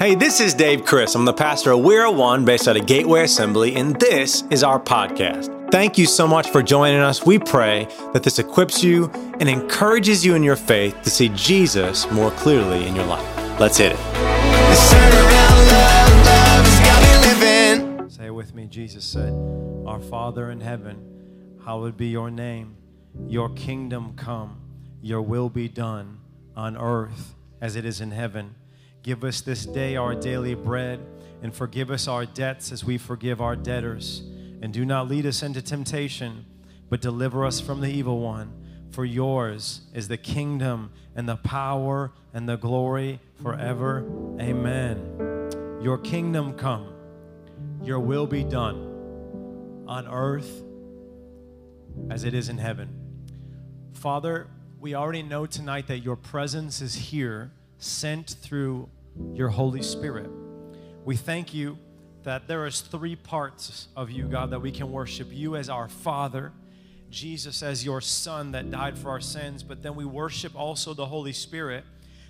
Hey, this is Dave Chris. I'm the pastor of We're a One based out of Gateway Assembly, and this is our podcast. Thank you so much for joining us. We pray that this equips you and encourages you in your faith to see Jesus more clearly in your life. Let's hit it. Say it with me. Jesus said, Our Father in heaven, hallowed be your name. Your kingdom come, your will be done on earth as it is in heaven. Give us this day our daily bread, and forgive us our debts as we forgive our debtors. And do not lead us into temptation, but deliver us from the evil one. For yours is the kingdom and the power and the glory forever. Amen. Your kingdom come, your will be done on earth as it is in heaven. Father, we already know tonight that your presence is here sent through your Holy Spirit. We thank you that there is three parts of you, God, that we can worship you as our Father, Jesus as your Son that died for our sins, but then we worship also the Holy Spirit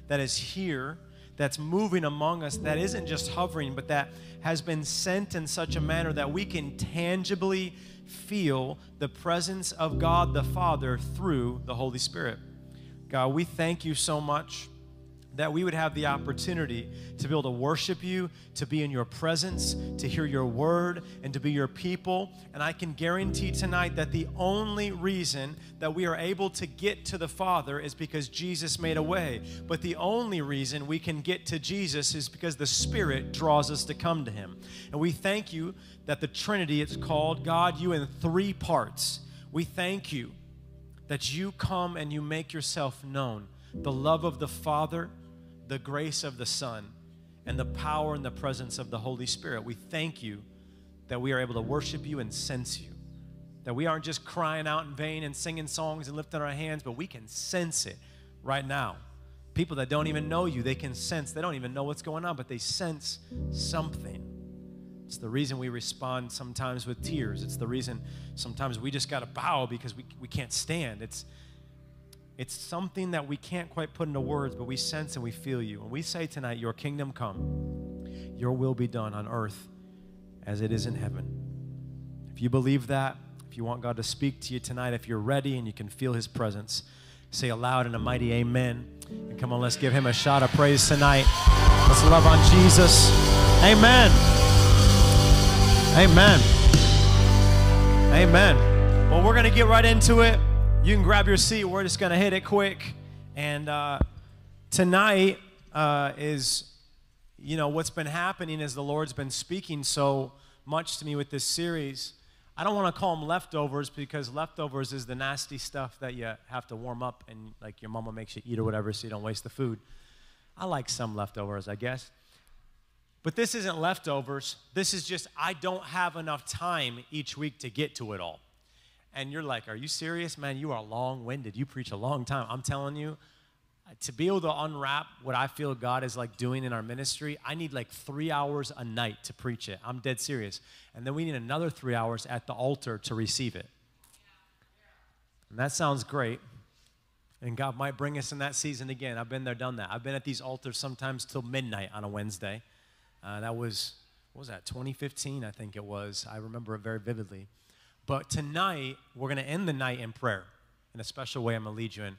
that is here, that's moving among us, that isn't just hovering, but that has been sent in such a manner that we can tangibly feel the presence of God the Father through the Holy Spirit. God, we thank you so much that we would have the opportunity to be able to worship you, to be in your presence, to hear your word, and to be your people. And I can guarantee tonight that the only reason that we are able to get to the Father is because Jesus made a way. But the only reason we can get to Jesus is because the Spirit draws us to come to Him. And we thank you that the Trinity, it's called God, you in three parts. We thank you that you come and you make yourself known. The love of the Father, the grace of the Son, and the power and the presence of the Holy Spirit. We thank you that we are able to worship you and sense you. That we aren't just crying out in vain and singing songs and lifting our hands, but we can sense it right now. People that don't even know you, they can sense, they don't even know what's going on, but they sense something. It's the reason we respond sometimes with tears. It's the reason sometimes we just got to bow because we, we can't stand. It's, it's something that we can't quite put into words, but we sense and we feel you. And we say tonight, Your kingdom come, Your will be done on earth as it is in heaven. If you believe that, if you want God to speak to you tonight, if you're ready and you can feel His presence, say aloud in a mighty amen. And come on, let's give Him a shout of praise tonight. Let's love on Jesus. Amen. Amen. Amen. Well, we're going to get right into it. You can grab your seat. We're just going to hit it quick. And uh, tonight uh, is, you know, what's been happening is the Lord's been speaking so much to me with this series. I don't want to call them leftovers because leftovers is the nasty stuff that you have to warm up and like your mama makes you eat or whatever so you don't waste the food. I like some leftovers, I guess. But this isn't leftovers. This is just, I don't have enough time each week to get to it all. And you're like, Are you serious, man? You are long winded. You preach a long time. I'm telling you, to be able to unwrap what I feel God is like doing in our ministry, I need like three hours a night to preach it. I'm dead serious. And then we need another three hours at the altar to receive it. And that sounds great. And God might bring us in that season again. I've been there, done that. I've been at these altars sometimes till midnight on a Wednesday. Uh, that was, what was that, 2015, I think it was. I remember it very vividly. But tonight, we're going to end the night in prayer. In a special way, I'm going to lead you in.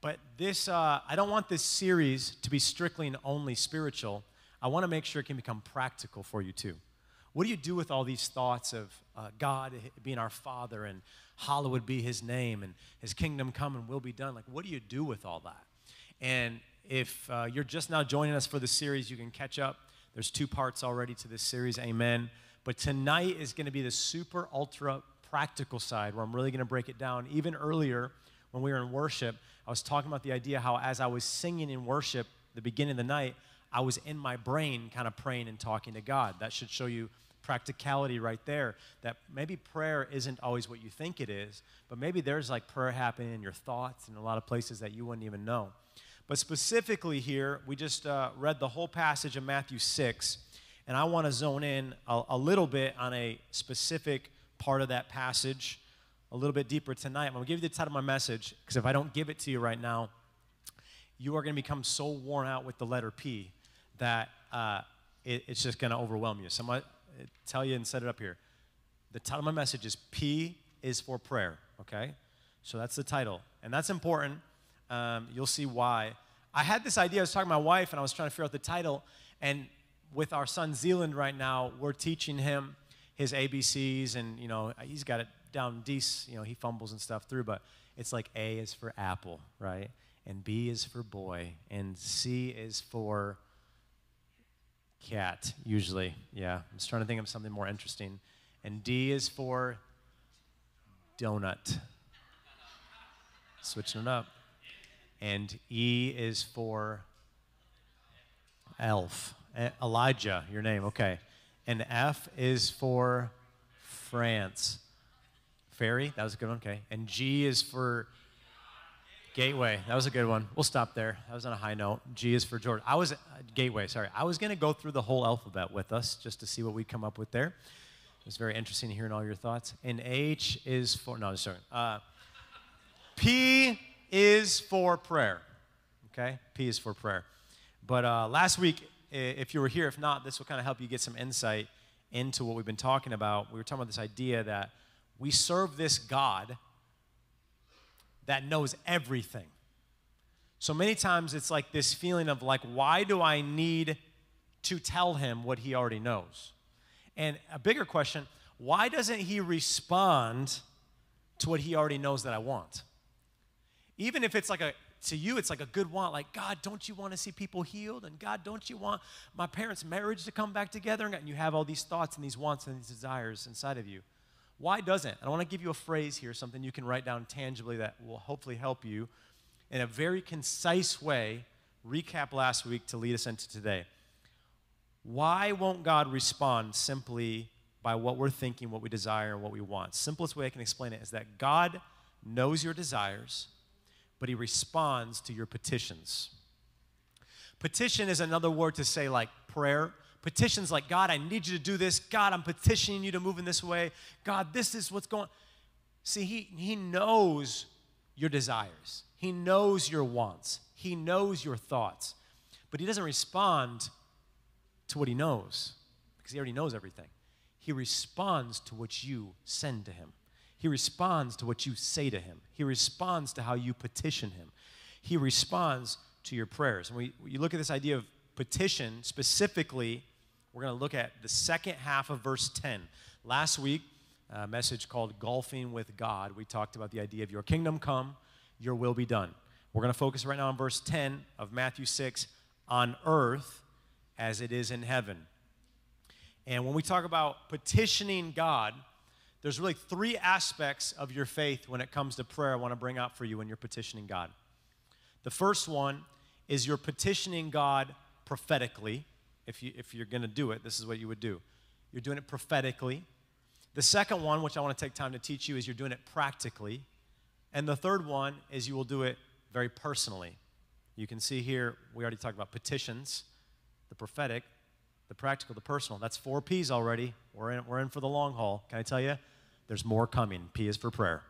But this, uh, I don't want this series to be strictly and only spiritual. I want to make sure it can become practical for you too. What do you do with all these thoughts of uh, God being our Father and hallowed be His name and His kingdom come and will be done? Like, what do you do with all that? And if uh, you're just now joining us for the series, you can catch up there's two parts already to this series, amen. But tonight is going to be the super ultra practical side where I'm really going to break it down. Even earlier, when we were in worship, I was talking about the idea how as I was singing in worship, the beginning of the night, I was in my brain kind of praying and talking to God. That should show you practicality right there that maybe prayer isn't always what you think it is, but maybe there's like prayer happening in your thoughts in a lot of places that you wouldn't even know. But specifically here, we just uh, read the whole passage of Matthew 6, and I want to zone in a, a, little bit on a specific part of that passage a little bit deeper tonight. I'm going to give you the title of my message because if I don't give it to you right now, you are going to become so worn out with the letter P that uh, it, it's just going to overwhelm you. So I'm going to tell you and set it up here. The title of my message is P is for prayer, okay? So that's the title. And that's important. Um, you'll see why. I had this idea. I was talking to my wife, and I was trying to figure out the title. And with our son Zealand right now, we're teaching him his ABCs, and you know he's got it down decent. You know he fumbles and stuff through, but it's like A is for apple, right? And B is for boy, and C is for cat. Usually, yeah. I'm just trying to think of something more interesting. And D is for donut. Switching it up. And E is for elf. Elijah, your name, okay. And F is for France. Ferry, that was a good one, okay. And G is for Gateway. That was a good one. We'll stop there. That was on a high note. G is for George. I was uh, Gateway. Sorry, I was going to go through the whole alphabet with us just to see what we come up with there. It was very interesting hearing all your thoughts. And H is for no, sorry. Uh, P is for prayer. Okay, P is for prayer. But uh, last week if you were here, if not, this will kind of help you get some insight into what we've been talking about. We were talking about this idea that we serve this God that knows everything. So many times it's like this feeling of like, why do I need to tell him what he already knows? And a bigger question, why doesn't he respond to what he already knows that I want? Even if it's like a to you, it's like a good want. Like, God, don't you want to see people healed? And God, don't you want my parents' marriage to come back together? And you have all these thoughts and these wants and these desires inside of you. Why doesn't? I want to give you a phrase here, something you can write down tangibly that will hopefully help you in a very concise way. Recap last week to lead us into today. Why won't God respond simply by what we're thinking, what we desire, and what we want? Simplest way I can explain it is that God knows your desires but he responds to your petitions. Petition is another word to say like prayer. Petitions like, God, I need you to do this. God, I'm petitioning you to move in this way. God, this is what's going See, he, he knows your desires. He knows your wants. He knows your thoughts. But he doesn't respond to what he knows because he already knows everything. He responds to what you send to him. He responds to what you say to him. He responds to how you petition him. He responds to your prayers. And we, you look at this idea of petition specifically, we're going to look at the second half of verse 10. Last week, a message called Golfing with God, we talked about the idea of your kingdom come, your will be done. We're going to focus right now on verse 10 of Matthew 6 on earth as it is in heaven. And when we talk about petitioning God, there's really three aspects of your faith when it comes to prayer I want to bring out for you when you're petitioning God. The first one is you're petitioning God prophetically. If, you, if you're going to do it, this is what you would do. You're doing it prophetically. The second one, which I want to take time to teach you, is you're doing it practically. And the third one is you will do it very personally. You can see here, we already talked about petitions, the prophetic, the practical, the personal. That's four P's already. We're in, we're in for the long haul. Can I tell you? There's more coming. P is for prayer.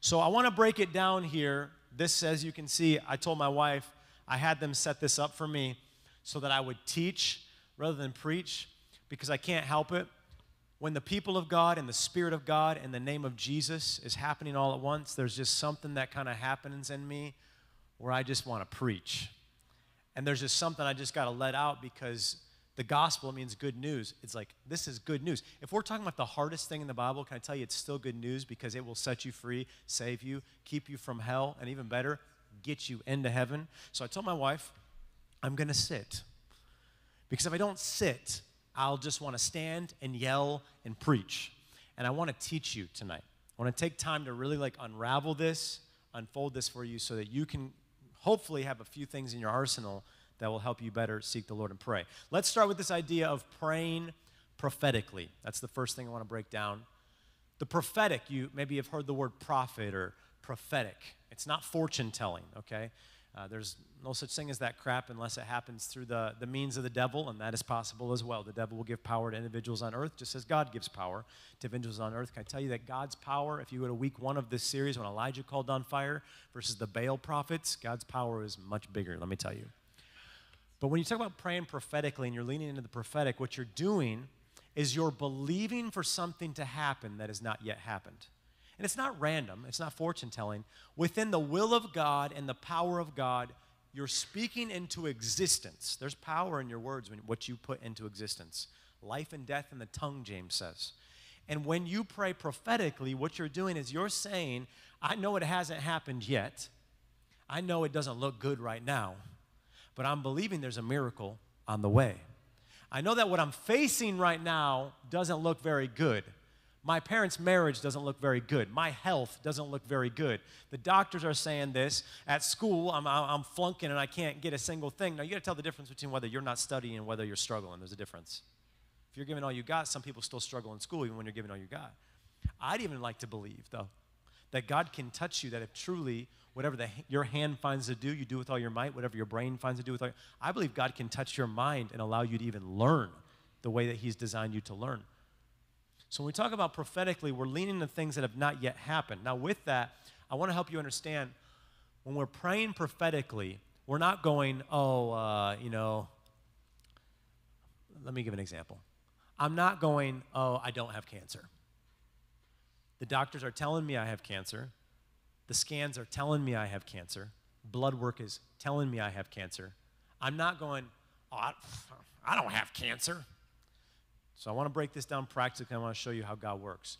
So I want to break it down here. This, as you can see, I told my wife I had them set this up for me so that I would teach rather than preach because I can't help it. When the people of God and the Spirit of God and the name of Jesus is happening all at once, there's just something that kind of happens in me where I just want to preach. And there's just something I just got to let out because the gospel means good news. It's like, this is good news. If we're talking about the hardest thing in the Bible, can I tell you it's still good news because it will set you free, save you, keep you from hell, and even better, get you into heaven. So I told my wife, I'm going to sit. Because if I don't sit, I'll just want to stand and yell and preach. And I want to teach you tonight. I want to take time to really like unravel this, unfold this for you so that you can hopefully have a few things in your arsenal that will help you better seek the Lord and pray. Let's start with this idea of praying prophetically. That's the first thing I want to break down. The prophetic, you maybe have heard the word prophet or prophetic. It's not fortune telling, okay? Uh, there's no such thing as that crap unless it happens through the, the means of the devil, and that is possible as well. The devil will give power to individuals on earth just as God gives power to individuals on earth. Can I tell you that God's power, if you go to week one of this series when Elijah called on fire versus the Baal prophets, God's power is much bigger, let me tell you. But when you talk about praying prophetically and you're leaning into the prophetic, what you're doing is you're believing for something to happen that has not yet happened. And it's not random, it's not fortune telling. Within the will of God and the power of God, you're speaking into existence. There's power in your words when what you put into existence. Life and death in the tongue, James says. And when you pray prophetically, what you're doing is you're saying, I know it hasn't happened yet. I know it doesn't look good right now, but I'm believing there's a miracle on the way. I know that what I'm facing right now doesn't look very good. My parents' marriage doesn't look very good. My health doesn't look very good. The doctors are saying this. At school, I'm, I'm flunking and I can't get a single thing. Now, you got to tell the difference between whether you're not studying and whether you're struggling. There's a difference. If you're giving all you got, some people still struggle in school even when you're giving all you got. I'd even like to believe, though, that God can touch you, that if truly whatever the, your hand finds to do, you do with all your might, whatever your brain finds to do with all your, I believe God can touch your mind and allow you to even learn the way that He's designed you to learn. So when we talk about prophetically, we're leaning into things that have not yet happened. Now, with that, I want to help you understand when we're praying prophetically, we're not going, oh, uh, you know, let me give an example. I'm not going, oh, I don't have cancer. The doctors are telling me I have cancer. The scans are telling me I have cancer. Blood work is telling me I have cancer. I'm not going, oh, I, don't have cancer. So I want to break this down practically. I want to show you how God works.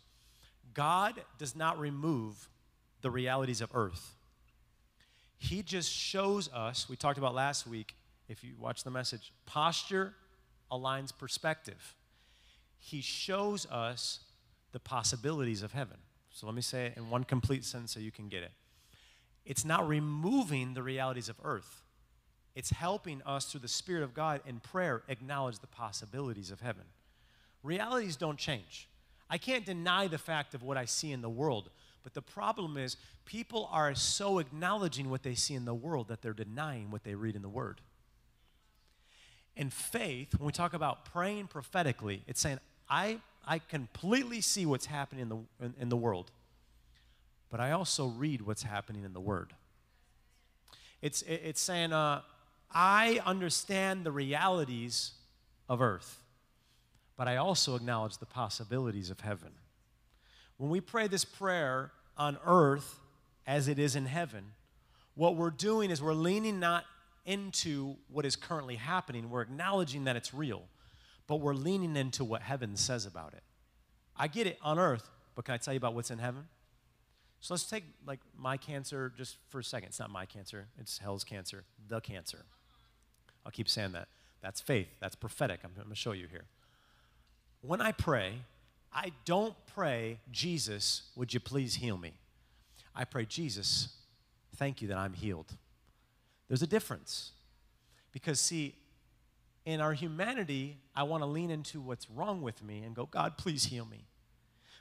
God does not remove the realities of earth. He just shows us, we talked about last week, if you watch the message, posture aligns perspective. He shows us the possibilities of heaven. So let me say it in one complete sentence so you can get it. It's not removing the realities of earth, it's helping us through the Spirit of God in prayer acknowledge the possibilities of heaven. Realities don't change. I can't deny the fact of what I see in the world, but the problem is people are so acknowledging what they see in the world that they're denying what they read in the Word. In faith, when we talk about praying prophetically, it's saying, I I completely see what's happening in the, in, in the world, but I also read what's happening in the Word. It's, it's saying, uh, I understand the realities of earth, but I also acknowledge the possibilities of heaven. When we pray this prayer on earth as it is in heaven, what we're doing is we're leaning not into what is currently happening, we're acknowledging that it's real but we're leaning into what heaven says about it. I get it on earth, but can I tell you about what's in heaven? So let's take like my cancer just for a second. It's not my cancer, it's hell's cancer, the cancer. I'll keep saying that. That's faith, that's prophetic. I'm, I'm going to show you here. When I pray, I don't pray, Jesus, would you please heal me? I pray, Jesus, thank you that I'm healed. There's a difference. Because, see, in our humanity, I want to lean into what's wrong with me and go, God, please heal me.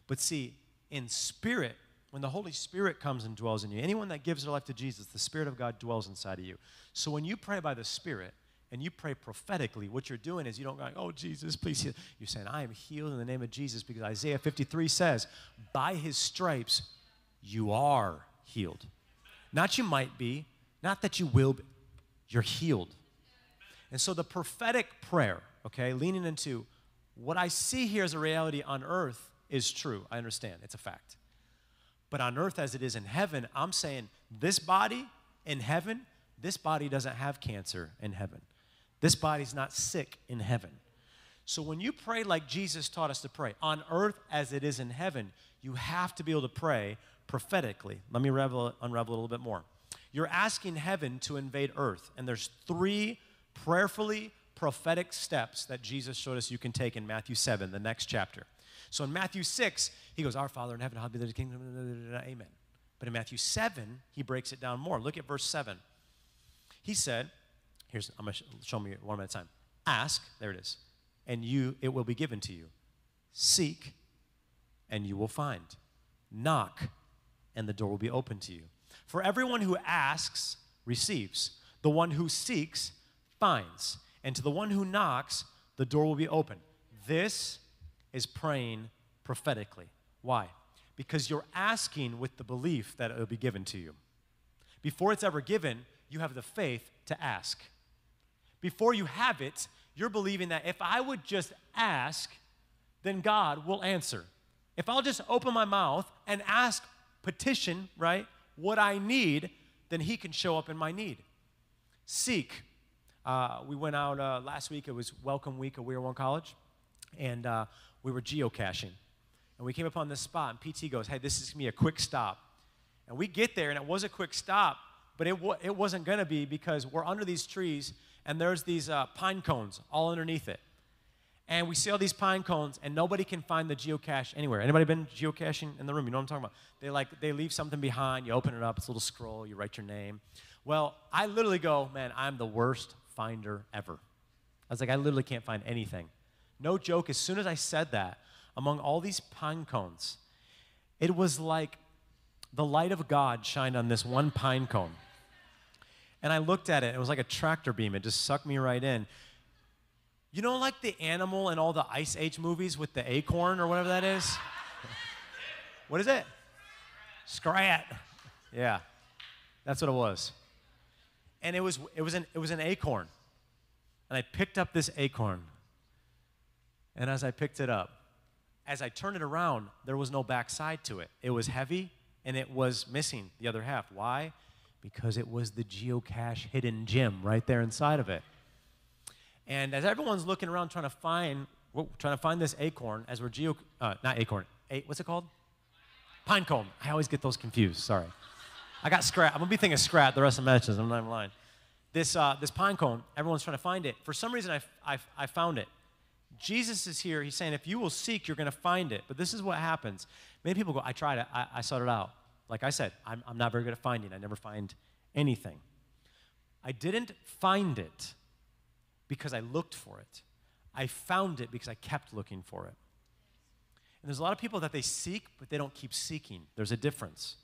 But see, in spirit, when the Holy Spirit comes and dwells in you, anyone that gives their life to Jesus, the Spirit of God dwells inside of you. So when you pray by the Spirit and you pray prophetically, what you're doing is you don't go, oh, Jesus, please heal. You're saying, I am healed in the name of Jesus because Isaiah 53 says, by his stripes, you are healed. Not you might be, not that you will be, you're healed. And so the prophetic prayer, okay, leaning into what I see here as a reality on earth is true. I understand, it's a fact. But on earth as it is in heaven, I'm saying this body in heaven, this body doesn't have cancer in heaven. This body's not sick in heaven. So when you pray like Jesus taught us to pray, on earth as it is in heaven, you have to be able to pray prophetically. Let me unravel, a little bit more. You're asking heaven to invade earth, and there's three prayerfully prophetic steps that Jesus showed us you can take in Matthew 7, the next chapter. So in Matthew 6, he goes, Our Father in heaven, hallowed be thy kingdom, amen. But in Matthew 7, he breaks it down more. Look at verse 7. He said, Here's, I'm going to show me one at a time. Ask, there it is, and you, it will be given to you. Seek, and you will find. Knock, and the door will be open to you. For everyone who asks receives. The one who seeks finds. And to the one who knocks, the door will be open. This is praying prophetically. Why? Because you're asking with the belief that it will be given to you. Before it's ever given, you have the faith to ask. Before you have it, you're believing that if I would just ask, then God will answer. If I'll just open my mouth and ask, petition, right, what I need, then He can show up in my need. Seek. Uh, we went out uh, last week, it was Welcome Week at Weir One College, and uh, we were geocaching. And we came upon this spot, and PT goes, Hey, this is to be a quick stop. And we get there, and it was a quick stop, but it, w- it wasn't to be because we're under these trees, and there's these uh, pine cones all underneath it. And we see all these pine cones, and nobody can find the geocache anywhere. Anybody been geocaching in the room? You know what I'm talking about? They like they leave something behind. You open it up, it's a little scroll. You write your name. Well, I literally go, man, I'm the worst finder ever. I was like, I literally can't find anything. No joke. As soon as I said that, among all these pine cones, it was like the light of God shined on this one pine cone. And I looked at it, it was like a tractor beam. It just sucked me right in. You know, like the animal in all the Ice Age movies with the acorn or whatever that is? what is it? Scrat. Yeah, that's what it was. And it was, it, was an, it was an acorn. And I picked up this acorn. And as I picked it up, as I turned it around, there was no backside to it. It was heavy and it was missing the other half. Why? Because it was the geocache hidden gem right there inside of it. And as everyone's looking around trying to find, trying to find this acorn, as we're geo, uh, not acorn, a, what's it called? Pine cone. I always get those confused. Sorry. I got scrat. I'm gonna be thinking scrat the rest of the matches. I'm not even lying. This uh, this pine cone. Everyone's trying to find it. For some reason, I, I, I found it. Jesus is here. He's saying, if you will seek, you're to find it. But this is what happens. Many people go, I tried it. I, I sought it out. Like I said, I'm, I'm not very good at finding. I never find anything. I didn't find it because I looked for it. I found it because I kept looking for it. And there's a lot of people that they seek, but they don't keep seeking. There's a difference.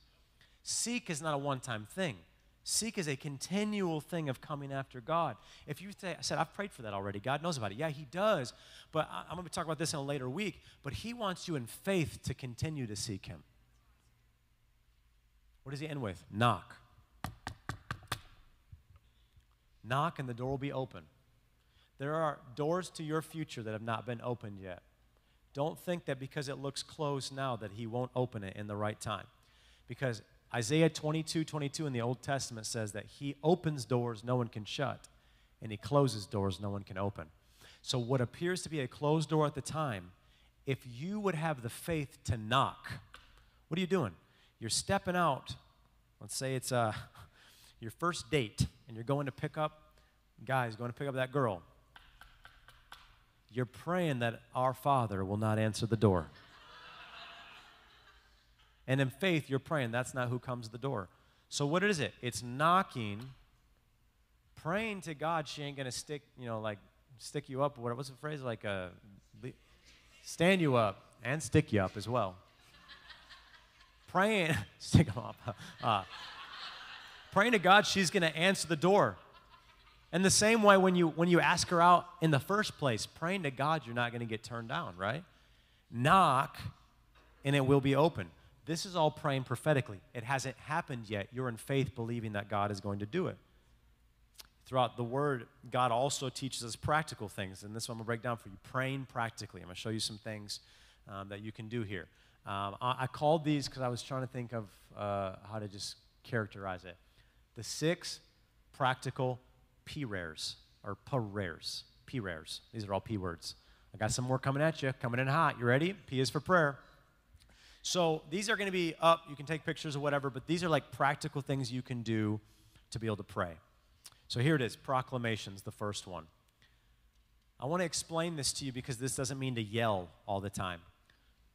Seek is not a one time thing. Seek is a continual thing of coming after God. If you say, I said, I've prayed for that already. God knows about it. Yeah, He does. But I'm going to talk about this in a later week. But He wants you in faith to continue to seek Him. What does He end with? Knock. Knock and the door will be open. There are doors to your future that have not been opened yet. Don't think that because it looks closed now that he won't open it in the right time. Because Isaiah 22 22 in the Old Testament says that he opens doors no one can shut, and he closes doors no one can open. So, what appears to be a closed door at the time, if you would have the faith to knock, what are you doing? You're stepping out. Let's say it's uh, your first date, and you're going to pick up, guys, going to pick up that girl you're praying that our Father will not answer the door. And in faith, you're praying that's not who comes to the door. So what is it? It's knocking, praying to God she ain't gonna stick, you know, like stick you up. What, what's the phrase? Like a uh, stand you up and stick you up as well. praying, stick them up. Uh, praying to God she's gonna answer the door. And the same way when you when you ask her out in the first place, praying to God you're not going to get turned down, right? Knock and it will be open. This is all praying prophetically. It hasn't happened yet. You're in faith believing that God is going to do it. Throughout the word, God also teaches us practical things. And this one I'm to break down for you praying practically. I'm going to show you some things um, that you can do here. Um, I, I, called these because I was trying to think of uh, how to just characterize it. The six practical P rares or P rares. P rares. These are all P words. I got some more coming at you, coming in hot. You ready? P is for prayer. So these are going to be up. You can take pictures or whatever, but these are like practical things you can do to be able to pray. So here it is proclamations, the first one. I want to explain this to you because this doesn't mean to yell all the time.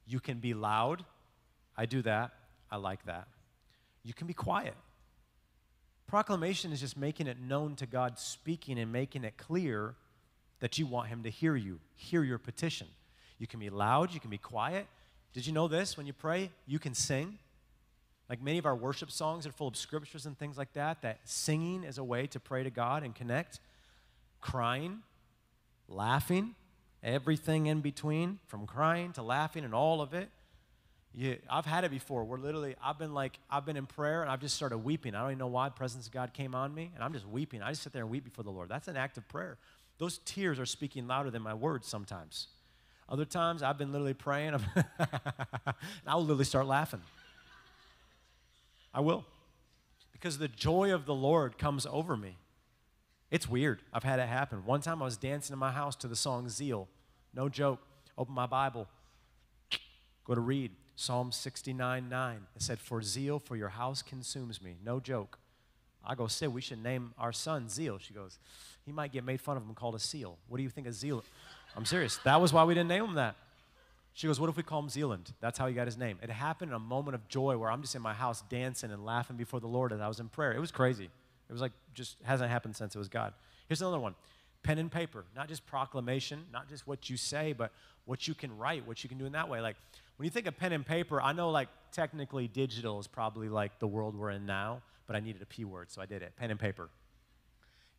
You can be loud. I do that. I like that. You can be quiet. Proclamation is just making it known to God, speaking and making it clear that you want Him to hear you, hear your petition. You can be loud, you can be quiet. Did you know this? When you pray, you can sing. Like many of our worship songs are full of scriptures and things like that, that singing is a way to pray to God and connect. Crying, laughing, everything in between, from crying to laughing and all of it. Yeah, I've had it before. Where literally, I've been like, I've been in prayer and I've just started weeping. I don't even know why. The presence of God came on me, and I'm just weeping. I just sit there and weep before the Lord. That's an act of prayer. Those tears are speaking louder than my words sometimes. Other times, I've been literally praying, and I'll literally start laughing. I will, because the joy of the Lord comes over me. It's weird. I've had it happen. One time, I was dancing in my house to the song Zeal. No joke. Open my Bible, go to read Psalm 69 9. It said, For zeal for your house consumes me. No joke. I go, Sid, we should name our son Zeal. She goes, He might get made fun of him called a seal. What do you think of Zeal? I'm serious. That was why we didn't name him that. She goes, What if we call him Zealand? That's how he got his name. It happened in a moment of joy where I'm just in my house dancing and laughing before the Lord as I was in prayer. It was crazy. It was like, just hasn't happened since it was God. Here's another one pen and paper, not just proclamation, not just what you say, but what you can write, what you can do in that way. Like, when you think of pen and paper, I know like technically digital is probably like the world we're in now, but I needed a P word, so I did it pen and paper.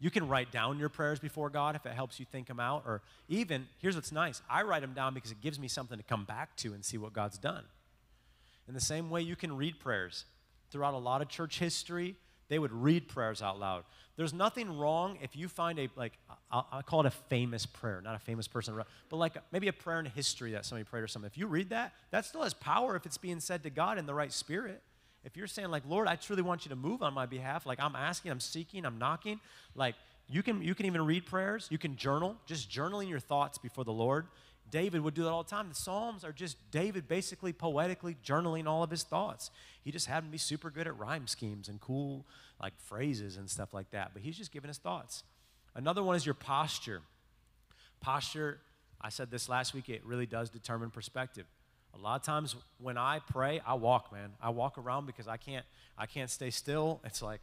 You can write down your prayers before God if it helps you think them out. Or even, here's what's nice I write them down because it gives me something to come back to and see what God's done. In the same way, you can read prayers. Throughout a lot of church history, they would read prayers out loud. There's nothing wrong if you find a, like, I call it a famous prayer, not a famous person, but like maybe a prayer in history that somebody prayed or something. If you read that, that still has power if it's being said to God in the right spirit. If you're saying, like, Lord, I truly want you to move on my behalf, like I'm asking, I'm seeking, I'm knocking, like, you can, you can even read prayers. You can journal, just journaling your thoughts before the Lord. David would do that all the time. The Psalms are just David basically poetically journaling all of his thoughts. He just happened to be super good at rhyme schemes and cool like phrases and stuff like that, but he's just giving his thoughts. Another one is your posture. Posture, I said this last week, it really does determine perspective. A lot of times when I pray, I walk, man. I walk around because I can't I can't stay still. It's like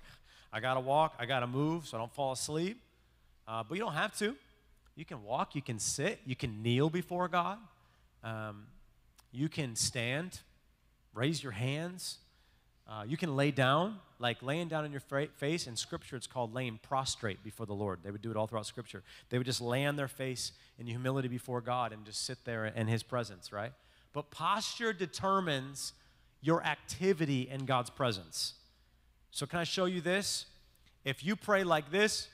I gotta walk, I gotta move so I don't fall asleep. Uh, but you don't have to. You can walk, you can sit, you can kneel before God, um, you can stand, raise your hands, uh, you can lay down, like laying down on your face. In Scripture, it's called laying prostrate before the Lord. They would do it all throughout Scripture. They would just lay on their face in humility before God and just sit there in His presence, right? But posture determines your activity in God's presence. So, can I show you this? If you pray like this,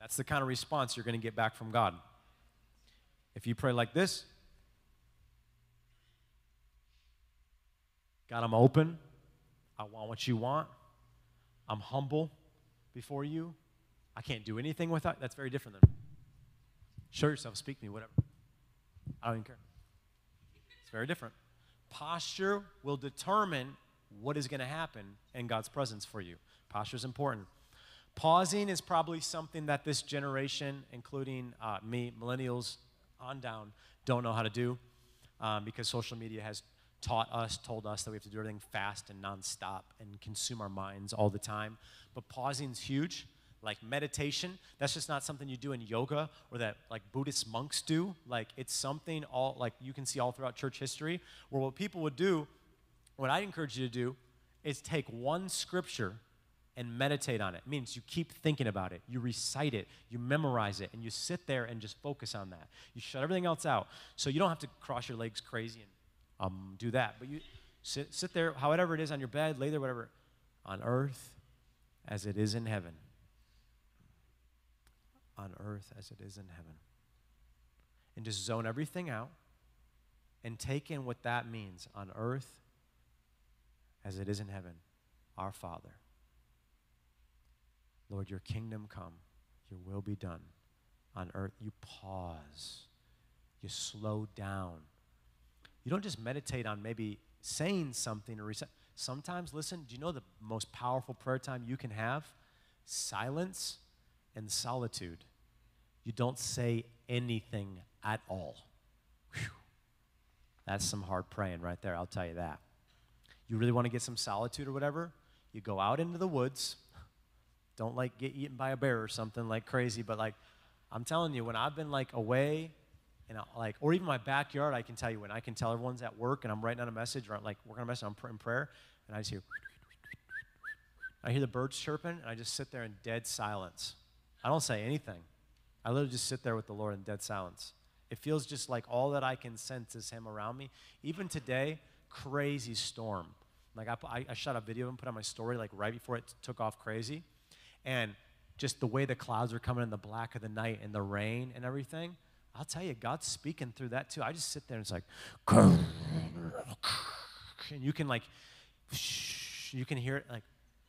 that's the kind of response you're going to get back from God. If you pray like this, God, I'm open. I want what you want. I'm humble before you. I can't do anything without. That's very different than show yourself, speak to me, whatever. I don't even care. It's very different. Posture will determine what is going to happen in God's presence for you. Posture is important. Pausing is probably something that this generation, including uh, me, millennials on down, don't know how to do um, because social media has taught us, told us that we have to do everything fast and nonstop and consume our minds all the time. But pausing is huge. Like meditation, that's just not something you do in yoga or that like Buddhist monks do. Like it's something all like you can see all throughout church history where what people would do, what I encourage you to do, is take one scripture and meditate on it. it. means you keep thinking about it, you recite it, you memorize it, and you sit there and just focus on that. You shut everything else out. So you don't have to cross your legs crazy and um, do that. But you sit, sit there, however it is, on your bed, lay there, whatever, on earth as it is in heaven. On earth as it is in heaven. And just zone everything out and take in what that means on earth as it is in heaven. Our Father. Lord, your kingdom come, your will be done on earth. You pause, you slow down you don't just meditate on maybe saying something or reset. Sometimes, listen, do you know the most powerful prayer time you can have? Silence and solitude. You don't say anything at all. Whew. That's some hard praying right there, I'll tell you that. You really want to get some solitude or whatever? You go out into the woods. Don't like get eaten by a bear or something like crazy, but like I'm telling you, when I've been like away and I, like, or even my backyard, I can tell you when I can tell everyone's at work and I'm writing out a message or like working on a message, I'm in prayer, and I just hear, I hear the birds chirping, and I just sit there in dead silence. I don't say anything. I literally just sit there with the Lord in dead silence. It feels just like all that I can sense is Him around me. Even today, crazy storm. Like I, I, shot a video and put on my story like right before it took off crazy. And just the way the clouds are coming in the black of the night and the rain and everything, I'll tell you, God's speaking through that too. I just sit there and it's like, and you can like, you can hear it like,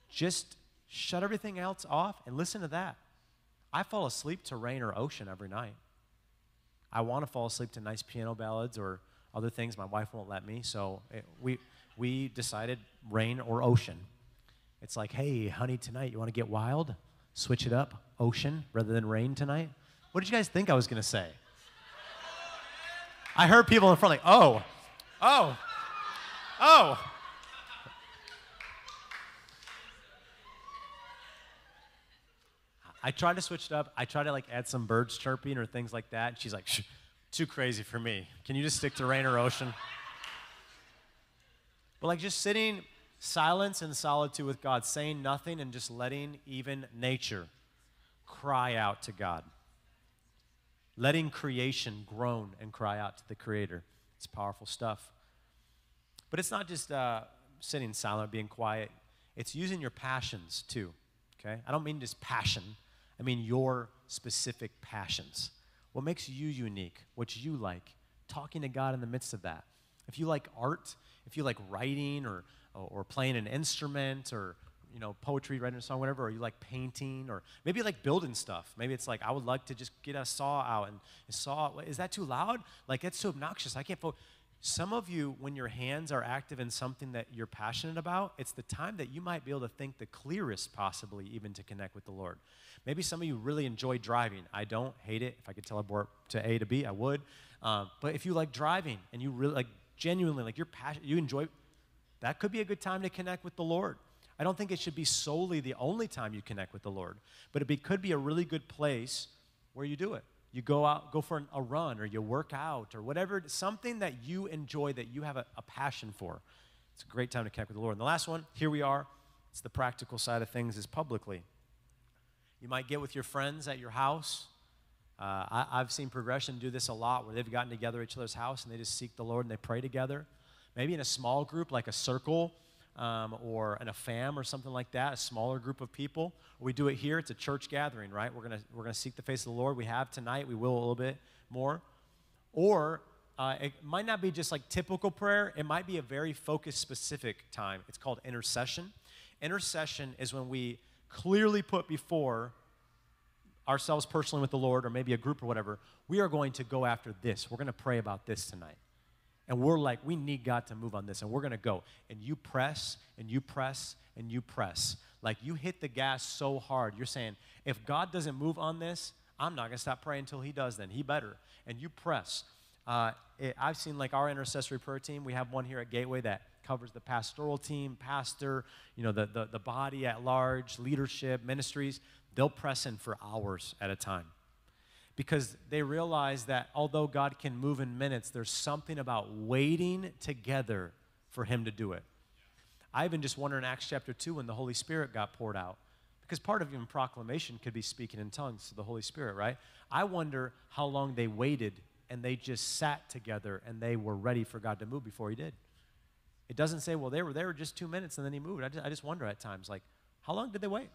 just shut everything else off and listen to that. I fall asleep to rain or ocean every night. I want to fall asleep to nice piano ballads or other things. My wife won't let me, so it, we we decided rain or ocean. It's like, hey, honey, tonight you want to get wild? Switch it up, ocean rather than rain tonight. What did you guys think I was going to say? I heard people in front like, oh, oh, oh. I tried to switch it up. I tried to like add some birds chirping or things like that. And she's like, too crazy for me. Can you just stick to rain or ocean? But like just sitting silence and solitude with God, saying nothing and just letting even nature cry out to God. Letting creation groan and cry out to the Creator. It's powerful stuff. But it's not just uh, sitting silent, being quiet. It's using your passions too. Okay? I don't mean just passion. I mean your specific passions. What makes you unique? What you like? Talking to God in the midst of that. If you like art, if you like writing or, or playing an instrument or you know poetry, writing a song, whatever, or you like painting, or maybe you like building stuff. Maybe it's like I would like to just get a saw out and saw. Is that too loud? Like it's too obnoxious. I can't. Fo-. Some of you, when your hands are active in something that you're passionate about, it's the time that you might be able to think the clearest, possibly, even to connect with the Lord. Maybe some of you really enjoy driving. I don't hate it. If I could teleport to A to B, I would. Um, but if you like driving and you really like genuinely, like you're passionate, you enjoy, that could be a good time to connect with the Lord. I don't think it should be solely the only time you connect with the Lord, but it be, could be a really good place where you do it you go out, go for a run, or you work out, or whatever, something that you enjoy, that you have a, a, passion for. It's a great time to connect with the Lord. And the last one, here we are. It's the practical side of things, is publicly. You might get with your friends at your house. Uh, I, I've seen progression do this a lot, where they've gotten together at each other's house and they just seek the Lord and they pray together. Maybe in a small group, like a circle um, or in a fam or something like that, a smaller group of people. We do it here. It's a church gathering, right? We're gonna we're gonna seek the face of the Lord. We have tonight. We will a little bit more, or uh, it might not be just like typical prayer. It might be a very focused, specific time. It's called intercession. Intercession is when we clearly put before ourselves personally with the Lord, or maybe a group or whatever. We are going to go after this. We're going to pray about this tonight and we're like, we need God to move on this, and we're gonna go. And you press, and you press, and you press. Like you hit the gas so hard, you're saying, if God doesn't move on this, I'm not gonna stop praying until He does, then He better. And you press. Uh, it, I've seen like our intercessory prayer team, we have one here at Gateway that covers the pastoral team, pastor, you know, the, the, the body at large, leadership, ministries. They'll press in for hours at a time because they realize that although God can move in minutes, there's something about waiting together for Him to do it. I even just wonder in Acts chapter 2 when the Holy Spirit got poured out, because part of even proclamation could be speaking in tongues to the Holy Spirit, right? I wonder how long they waited and they just sat together and they were ready for God to move before He did. It doesn't say, well, they were there just two minutes and then He moved. I just, I just wonder at times, like, how long did they wait?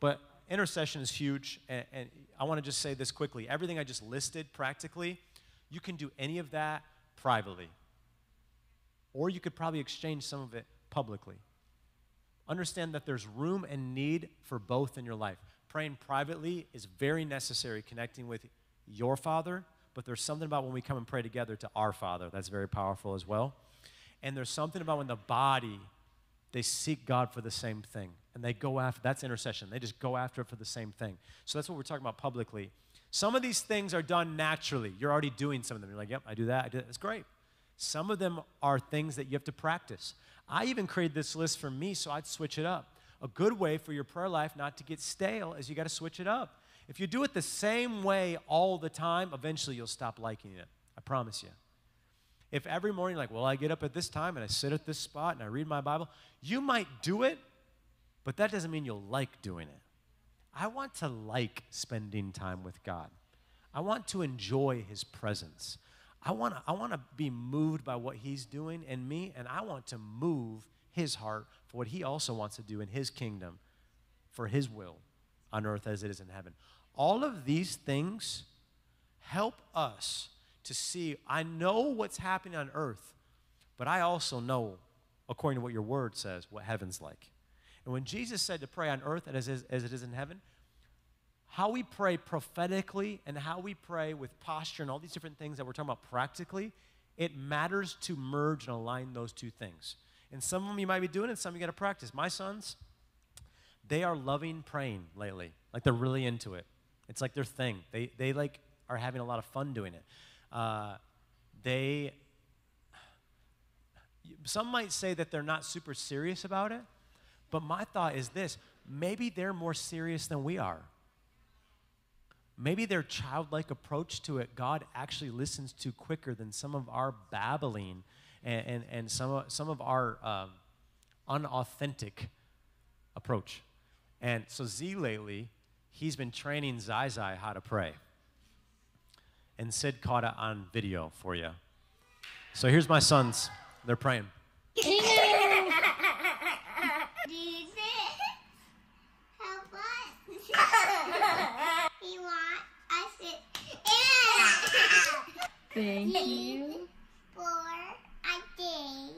But intercession is huge, and, and I want to just say this quickly. Everything I just listed practically, you can do any of that privately. Or you could probably exchange some of it publicly. Understand that there's room and need for both in your life. Praying privately is very necessary, connecting with your Father, but there's something about when we come and pray together to our Father that's very powerful as well. And there's something about when the body, they seek God for the same thing and they go after that's intercession. They just go after it for the same thing. So that's what we're talking about publicly. Some of these things are done naturally. You're already doing some of them. You're like, yep, I do that. I do that. That's great. Some of them are things that you have to practice. I even created this list for me so I'd switch it up. A good way for your prayer life not to get stale is you got to switch it up. If you do it the same way all the time, eventually you'll stop liking it. I promise you. If every morning, like, well, I get up at this time and I sit at this spot and I read my Bible, you might do it but that doesn't mean you'll like doing it. I want to like spending time with God. I want to enjoy his presence. I want to I want to be moved by what he's doing in me and I want to move his heart for what he also wants to do in his kingdom for his will on earth as it is in heaven. All of these things help us to see I know what's happening on earth, but I also know according to what your word says what heaven's like. And when Jesus said to pray on earth as, as it is in heaven, how we pray prophetically and how we pray with posture and all these different things that we're talking about practically, it matters to merge and align those two things. And some of them you might be doing and some you got to practice. My sons, they are loving praying lately. Like they're really into it. It's like their thing. They, they like are having a lot of fun doing it. Uh, they, some might say that they're not super serious about it, but my thought is this maybe they're more serious than we are maybe their childlike approach to it, God actually listens to quicker than some of our babbling and, and, and some, of, some of our um, unauthentic approach. And so Z lately, he's been training Zai Zai how to pray. And Sid caught it on video for you. So here's my sons. They're praying. Thank you. For a day.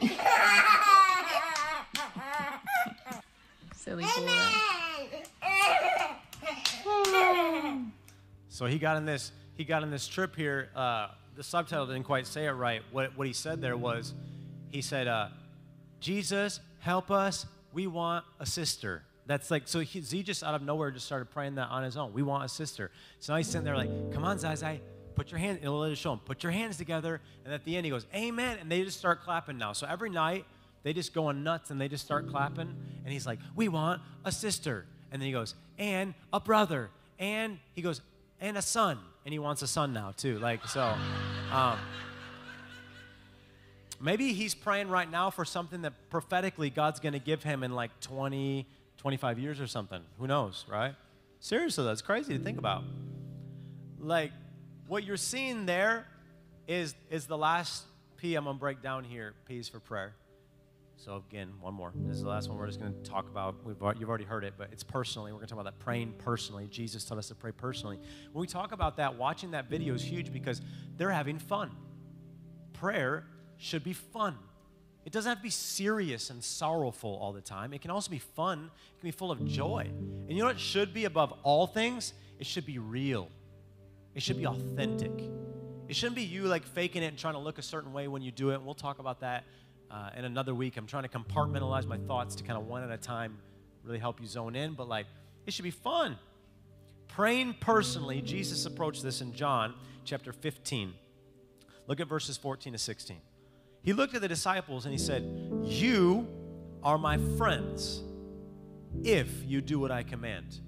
Silly So he got in this. He got in this trip here. Uh, the subtitle didn't quite say it right. What what he said there was, he said, uh, "Jesus, help us. We want a sister." That's like, so he, Z just out of nowhere just started praying that on his own. We want a sister. So now he's sitting there like, come on, Zai Zai, put your hands, it'll let us show him, put your hands together. And at the end, he goes, amen. And they just start clapping now. So every night, they just going nuts and they just start clapping. And he's like, we want a sister. And then he goes, and a brother. And he goes, and a son. And he wants a son now, too. Like, so. Um, maybe he's praying right now for something that prophetically God's going to give him in like 20, 25 years or something. Who knows, right? Seriously, that's crazy to think about. Like, what you're seeing there is, is the last P I'm going to break down here. P is for prayer. So, again, one more. This is the last one we're just going to talk about. We've, you've already heard it, but it's personally. We're going to talk about that praying personally. Jesus taught us to pray personally. When we talk about that, watching that video is huge because they're having fun. Prayer should be fun. It doesn't have to be serious and sorrowful all the time. It can also be fun, it can be full of joy. And you know what should be above all things? It should be real, it should be authentic. It shouldn't be you like faking it and trying to look a certain way when you do it. And we'll talk about that uh, in another week. I'm trying to compartmentalize my thoughts to kind of one at a time really help you zone in, but like it should be fun. Praying personally, Jesus approached this in John chapter 15. Look at verses 14 to 16. He looked at the disciples and he said, You are my friends if you do what I command.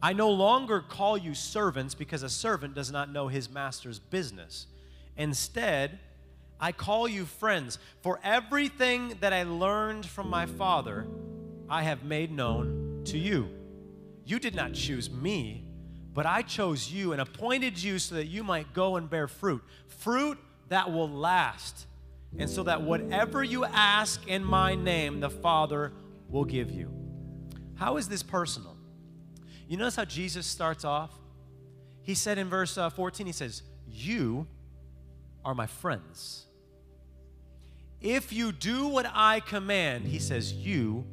I no longer call you servants because a servant does not know his master's business. Instead, I call you friends, for everything that I learned from my Father, I have made known to you. You did not choose me, but I chose you and appointed you so that you might go and bear fruit fruit that will last and so that whatever you ask in my name, the Father will give you. How is this personal? You notice how Jesus starts off? He said in verse uh, 14, He says, You are my friends. If you do what I command, He says, You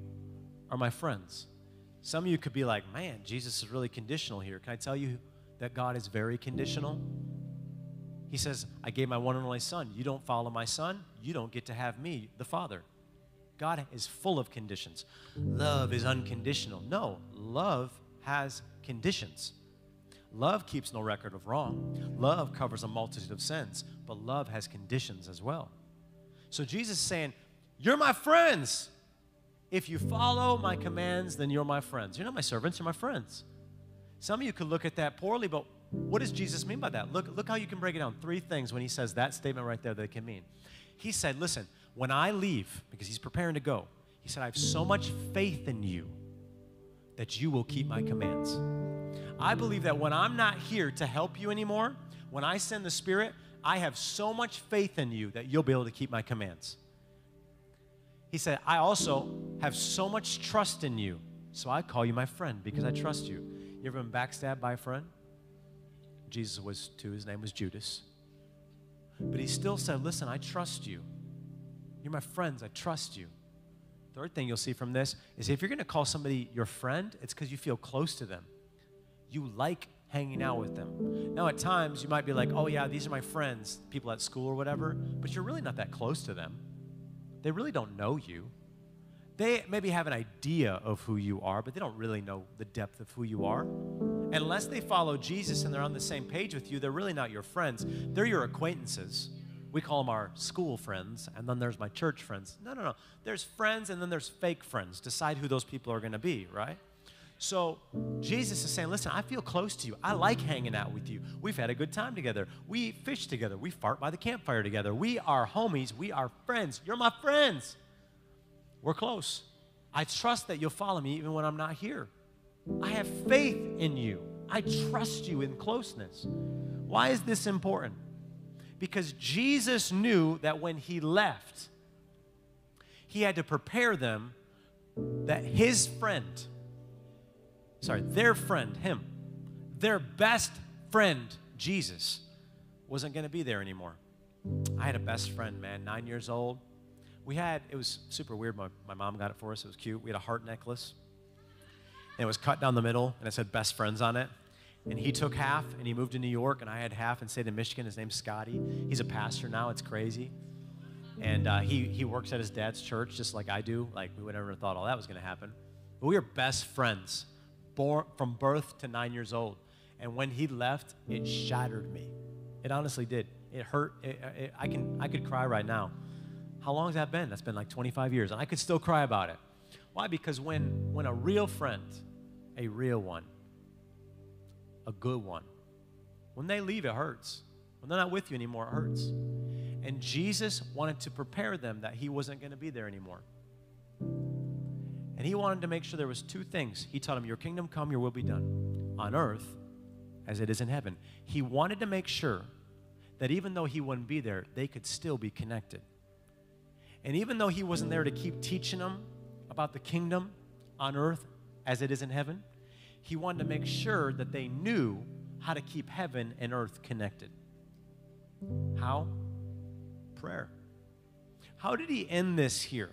are my friends. Some of you could be like, Man, Jesus is really conditional here. Can I tell you that God is very conditional? He says, I gave my one and only son. You don't follow my son, you don't get to have me, the Father. God is full of conditions. Love is unconditional. No, love has conditions. Love keeps no record of wrong. Love covers a multitude of sins, but love has conditions as well. So Jesus is saying, You're my friends. If you follow my commands, then you're my friends. You're not my servants, you're my friends. Some of you could look at that poorly, but what does Jesus mean by that? Look, look how you can break it down. Three things when he says that statement right there that it can mean. He said, Listen, when I leave, because he's preparing to go, He said, I have so much faith in you that you will keep my commands. I believe that when I'm not here to help you anymore, when I send the Spirit, I have so much faith in you that you'll be able to keep my commands. He said, I also have so much trust in you, so I call you my friend because I trust you. You ever been backstabbed by a friend? Jesus was too. His name was Judas. But he still said, Listen, I trust you. You're my friends. I trust you. Third thing you'll see from this is if you're going to call somebody your friend, it's because you feel close to them. You like hanging out with them. Now, at times, you might be like, oh, yeah, these are my friends, people at school or whatever, but you're really not that close to them. They really don't know you. They maybe have an idea of who you are, but they don't really know the depth of who you are. Unless they follow Jesus and they're on the same page with you, they're really not your friends. They're your acquaintances. We call them our school friends, and then there's my church friends. No, no, no. There's friends, and then there's fake friends. Decide who those people are going to be, right? So Jesus is saying, Listen, I feel close to you. I like hanging out with you. We've had a good time together. We fish together. We fart by the campfire together. We are homies. We are friends. You're my friends. We're close. I trust that you'll follow me even when I'm not here. I have faith in you. I trust you in closeness. Why is this important? Because Jesus knew that when he left, he had to prepare them that his friend, sorry, their friend, him, their best friend, Jesus, wasn't going to be there anymore. I had a best friend, man, nine years old. We had, it was super weird. My, my mom got it for us. It was cute. We had a heart necklace. And it was cut down the middle, and it said best friends on it. And he took half, and he moved to New York, and I had half and stayed in Michigan. His name's Scotty. He's a pastor now. It's crazy. And uh, he, he works at his dad's church just like I do. Like, we would never have thought all that was going to happen. But we were best friends born, from birth to nine years old. And when he left, it shattered me. It honestly did. It hurt. It, it, I, can, I could cry right now. How long has that been? That's been like 25 years. And I could still cry about it. Why? Because when, when a real friend, a real one, a good one, when they leave, it hurts. When they're not with you anymore, it hurts. And Jesus wanted to prepare them that he wasn't going to be there anymore. And he wanted to make sure there was two things. He taught him, "Your kingdom come, your will be done on earth as it is in heaven." He wanted to make sure that even though he wouldn't be there, they could still be connected. And even though he wasn't there to keep teaching them about the kingdom on earth as it is in heaven, he wanted to make sure that they knew how to keep heaven and earth connected. How? Prayer. How did he end this here?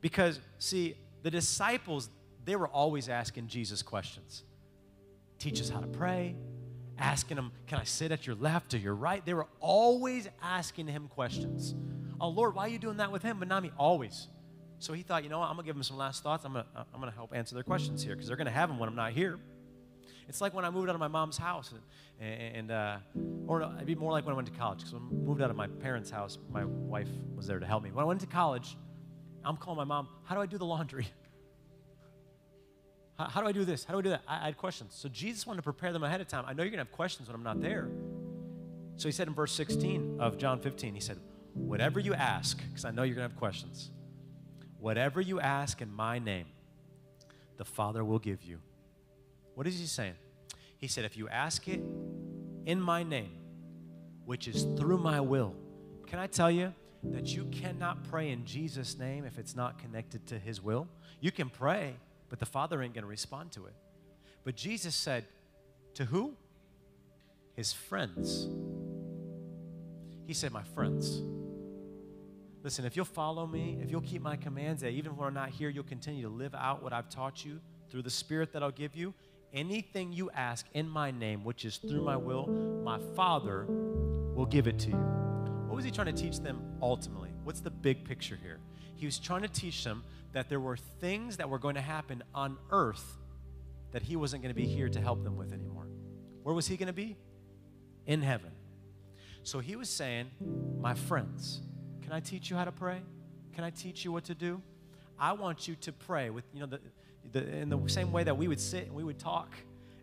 Because, see, the disciples, they were always asking Jesus questions. Teach us how to pray, asking him, Can I sit at your left or your right? They were always asking him questions. Oh, Lord, why are you doing that with him, but not me? Always. So he thought, you know what, I'm going to give them some last thoughts. I'm going to, I'm going to help answer their questions here because they're going to have them when I'm not here. It's like when I moved out of my mom's house, and, and uh, or it'd be more like when I went to college. Because when I moved out of my parents' house, my wife was there to help me. When I went to college, I'm calling my mom, how do I do the laundry? How, how do I do this? How do I do that? I, I had questions. So Jesus wanted to prepare them ahead of time. I know you're going to have questions when I'm not there. So he said in verse 16 of John 15, he said, Whatever you ask, because I know you're going to have questions, whatever you ask in my name, the Father will give you. What is he saying? He said, If you ask it in my name, which is through my will, can I tell you that you cannot pray in Jesus' name if it's not connected to his will? You can pray, but the Father ain't going to respond to it. But Jesus said, To who? His friends. He said, My friends. Listen, if you'll follow me, if you'll keep my commands, that even when I'm not here, you'll continue to live out what I've taught you through the Spirit that I'll give you. Anything you ask in my name, which is through my will, my Father will give it to you. What was he trying to teach them ultimately? What's the big picture here? He was trying to teach them that there were things that were going to happen on earth that he wasn't going to be here to help them with anymore. Where was he going to be? In heaven. So he was saying, My friends, can I teach you how to pray? Can I teach you what to do? I want you to pray with, you know, the, the, in the same way that we would sit and we would talk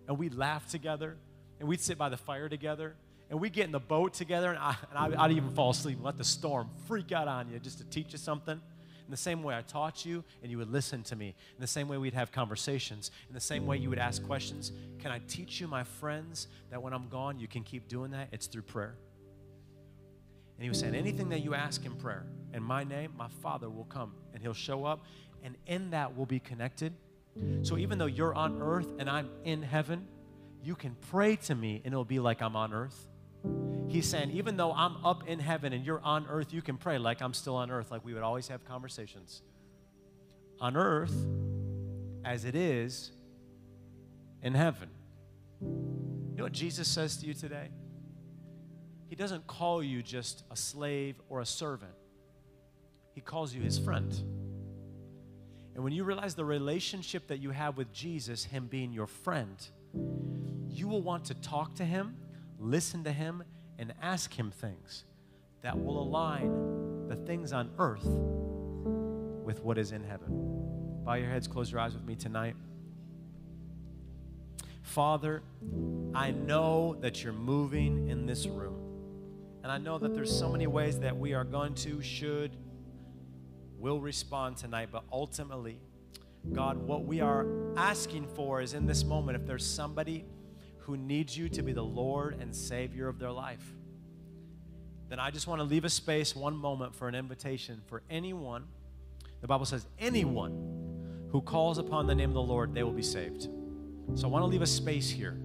and we'd laugh together and we'd sit by the fire together and we'd get in the boat together and, I, and I'd even fall asleep and let the storm freak out on you just to teach you something. In the same way I taught you and you would listen to me. In the same way we'd have conversations. In the same way you would ask questions. Can I teach you, my friends, that when I'm gone, you can keep doing that? It's through prayer. And he was saying, anything that you ask in prayer, in my name, my Father will come and he'll show up. And in that, we'll be connected. So even though you're on earth and I'm in heaven, you can pray to me and it'll be like I'm on earth. He's saying, even though I'm up in heaven and you're on earth, you can pray like I'm still on earth, like we would always have conversations. On earth, as it is in heaven. You know what Jesus says to you today? He doesn't call you just a slave or a servant, He calls you His friend. And when you realize the relationship that you have with Jesus, Him being your friend, you will want to talk to Him, listen to Him, and ask Him things that will align the things on earth with what is in heaven. Bow your heads, close your eyes with me tonight. Father, I know that you're moving in this room. And I know that there's so many ways that we are going to, should, will respond tonight, but ultimately, God, what we are asking for is in this moment, if there's somebody who needs you to be the Lord and Savior of their life, then I just want to leave a space, one moment, for an invitation for anyone. The Bible says, anyone who calls upon the name of the Lord, they will be saved. So I want to leave a space here.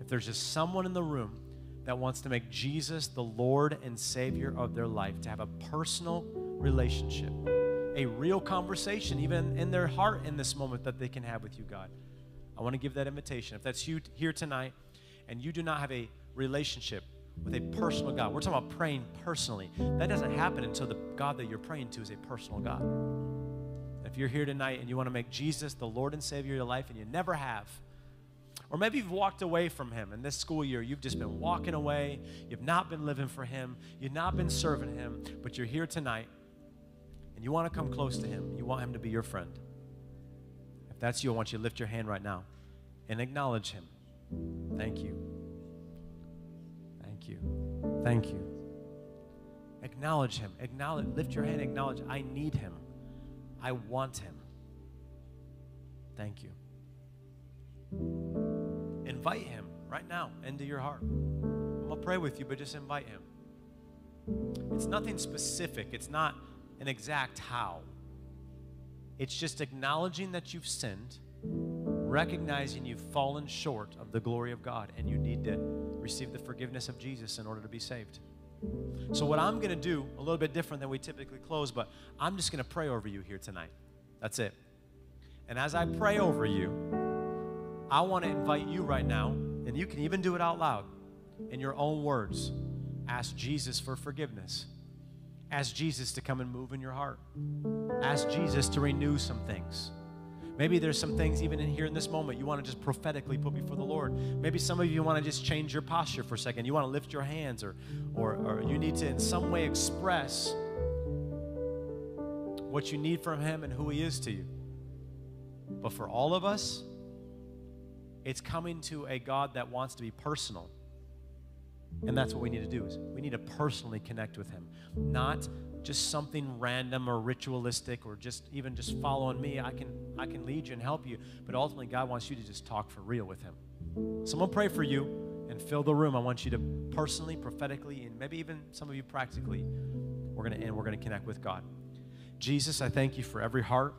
If there's just someone in the room that wants to make Jesus the Lord and Savior of their life, to have a personal relationship, a real conversation, even in their heart in this moment that they can have with you, God. I want to give that invitation. If that's you here tonight and you do not have a relationship with a personal God, we're talking about praying personally. That doesn't happen until the God that you're praying to is a personal God. If you're here tonight and you want to make Jesus the Lord and Savior of your life and you never have, or maybe you've walked away from Him in this school year. You've just been walking away. You've not been living for Him. You've not been serving Him, but you're here tonight and you want to come close to Him. You want Him to be your friend. If that's you, I want you to lift your hand right now and acknowledge Him. Thank you. Thank you. Thank you. Acknowledge Him. Acknowledge, lift your hand, acknowledge, I need Him. I want Him. Thank you. Invite him right now into your heart. I'm to pray with you, but just invite him. It's nothing specific, it's not an exact how. It's just acknowledging that you've sinned, recognizing you've fallen short of the glory of God, and you need to receive the forgiveness of Jesus in order to be saved. So, what I'm going to do, a little bit different than we typically close, but I'm just going to pray over you here tonight. That's it. And as I pray over you, I want to invite you right now, and you can even do it out loud in your own words. Ask Jesus for forgiveness. Ask Jesus to come and move in your heart. Ask Jesus to renew some things. Maybe there's some things even in here in this moment you want to just prophetically put before the Lord. Maybe some of you want to just change your posture for a second. You want to lift your hands or, or, or you need to in some way express what you need from Him and who He is to you. But for all of us, it's coming to a God that wants to be personal. And that's what we need to do is we need to personally connect with him. Not just something random or ritualistic or just even just following me. I can I can lead you and help you, but ultimately God wants you to just talk for real with him. So I'm gonna pray for you and fill the room. I want you to personally, prophetically, and maybe even some of you practically, we're gonna end, we're gonna connect with God. Jesus, I thank you for every heart.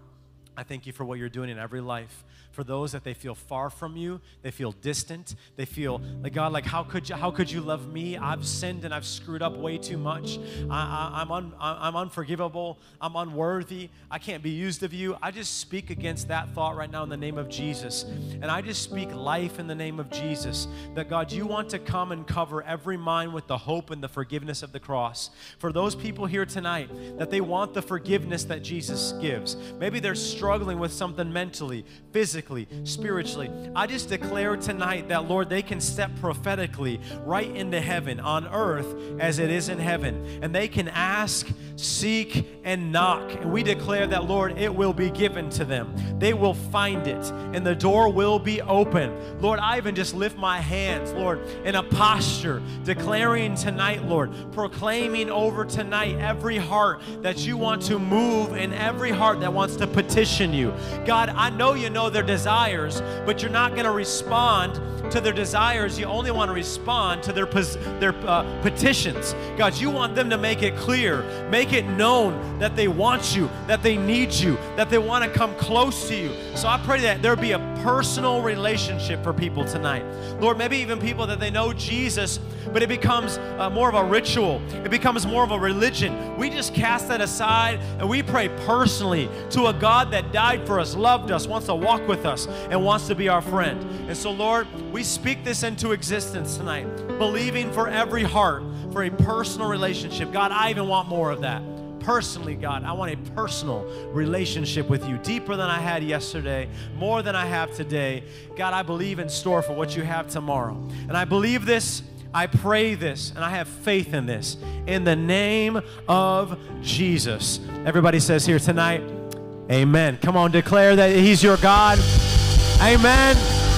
I thank you for what you're doing in every life. For those that they feel far from you, they feel distant, they feel like God, like how could you, how could you love me? I've sinned and I've screwed up way too much. I, am un, I'm unforgivable. I'm unworthy. I can't be used of you. I just speak against that thought right now in the name of Jesus, and I just speak life in the name of Jesus. That God, you want to come and cover every mind with the hope and the forgiveness of the cross. For those people here tonight, that they want the forgiveness that Jesus gives. Maybe they're struggling struggling with something mentally, physically, spiritually, I just declare tonight that, Lord, they can step prophetically right into heaven on earth as it is in heaven. And they can ask, seek, and knock. And we declare that, Lord, it will be given to them. They will find it, and the door will be open. Lord, I even just lift my hands, Lord, in a posture, declaring tonight, Lord, proclaiming over tonight every heart that you want to move in every heart that wants to petition you. God, I know you know their desires, but you're not going to respond to their desires. You only want to respond to their, their uh, petitions. God, you want them to make it clear, make it known that they want you, that they need you, that they want to come close to you. So I pray that there be a personal relationship for people tonight. Lord, maybe even people that they know Jesus, but it becomes uh, more of a ritual, it becomes more of a religion. We just cast that aside and we pray personally to a God that died for us, loved us, wants to walk with us, and wants to be our friend. And so, Lord, we speak this into existence tonight, believing for every heart for a personal relationship. God, I even want more of that personally, God, I want a personal relationship with you, deeper than I had yesterday, more than I have today. God, I believe in store for what you have tomorrow. And I believe this, I pray this, and I have faith in this. In the name of Jesus. Everybody says here tonight, Amen. Come on, declare that He's your God. Amen.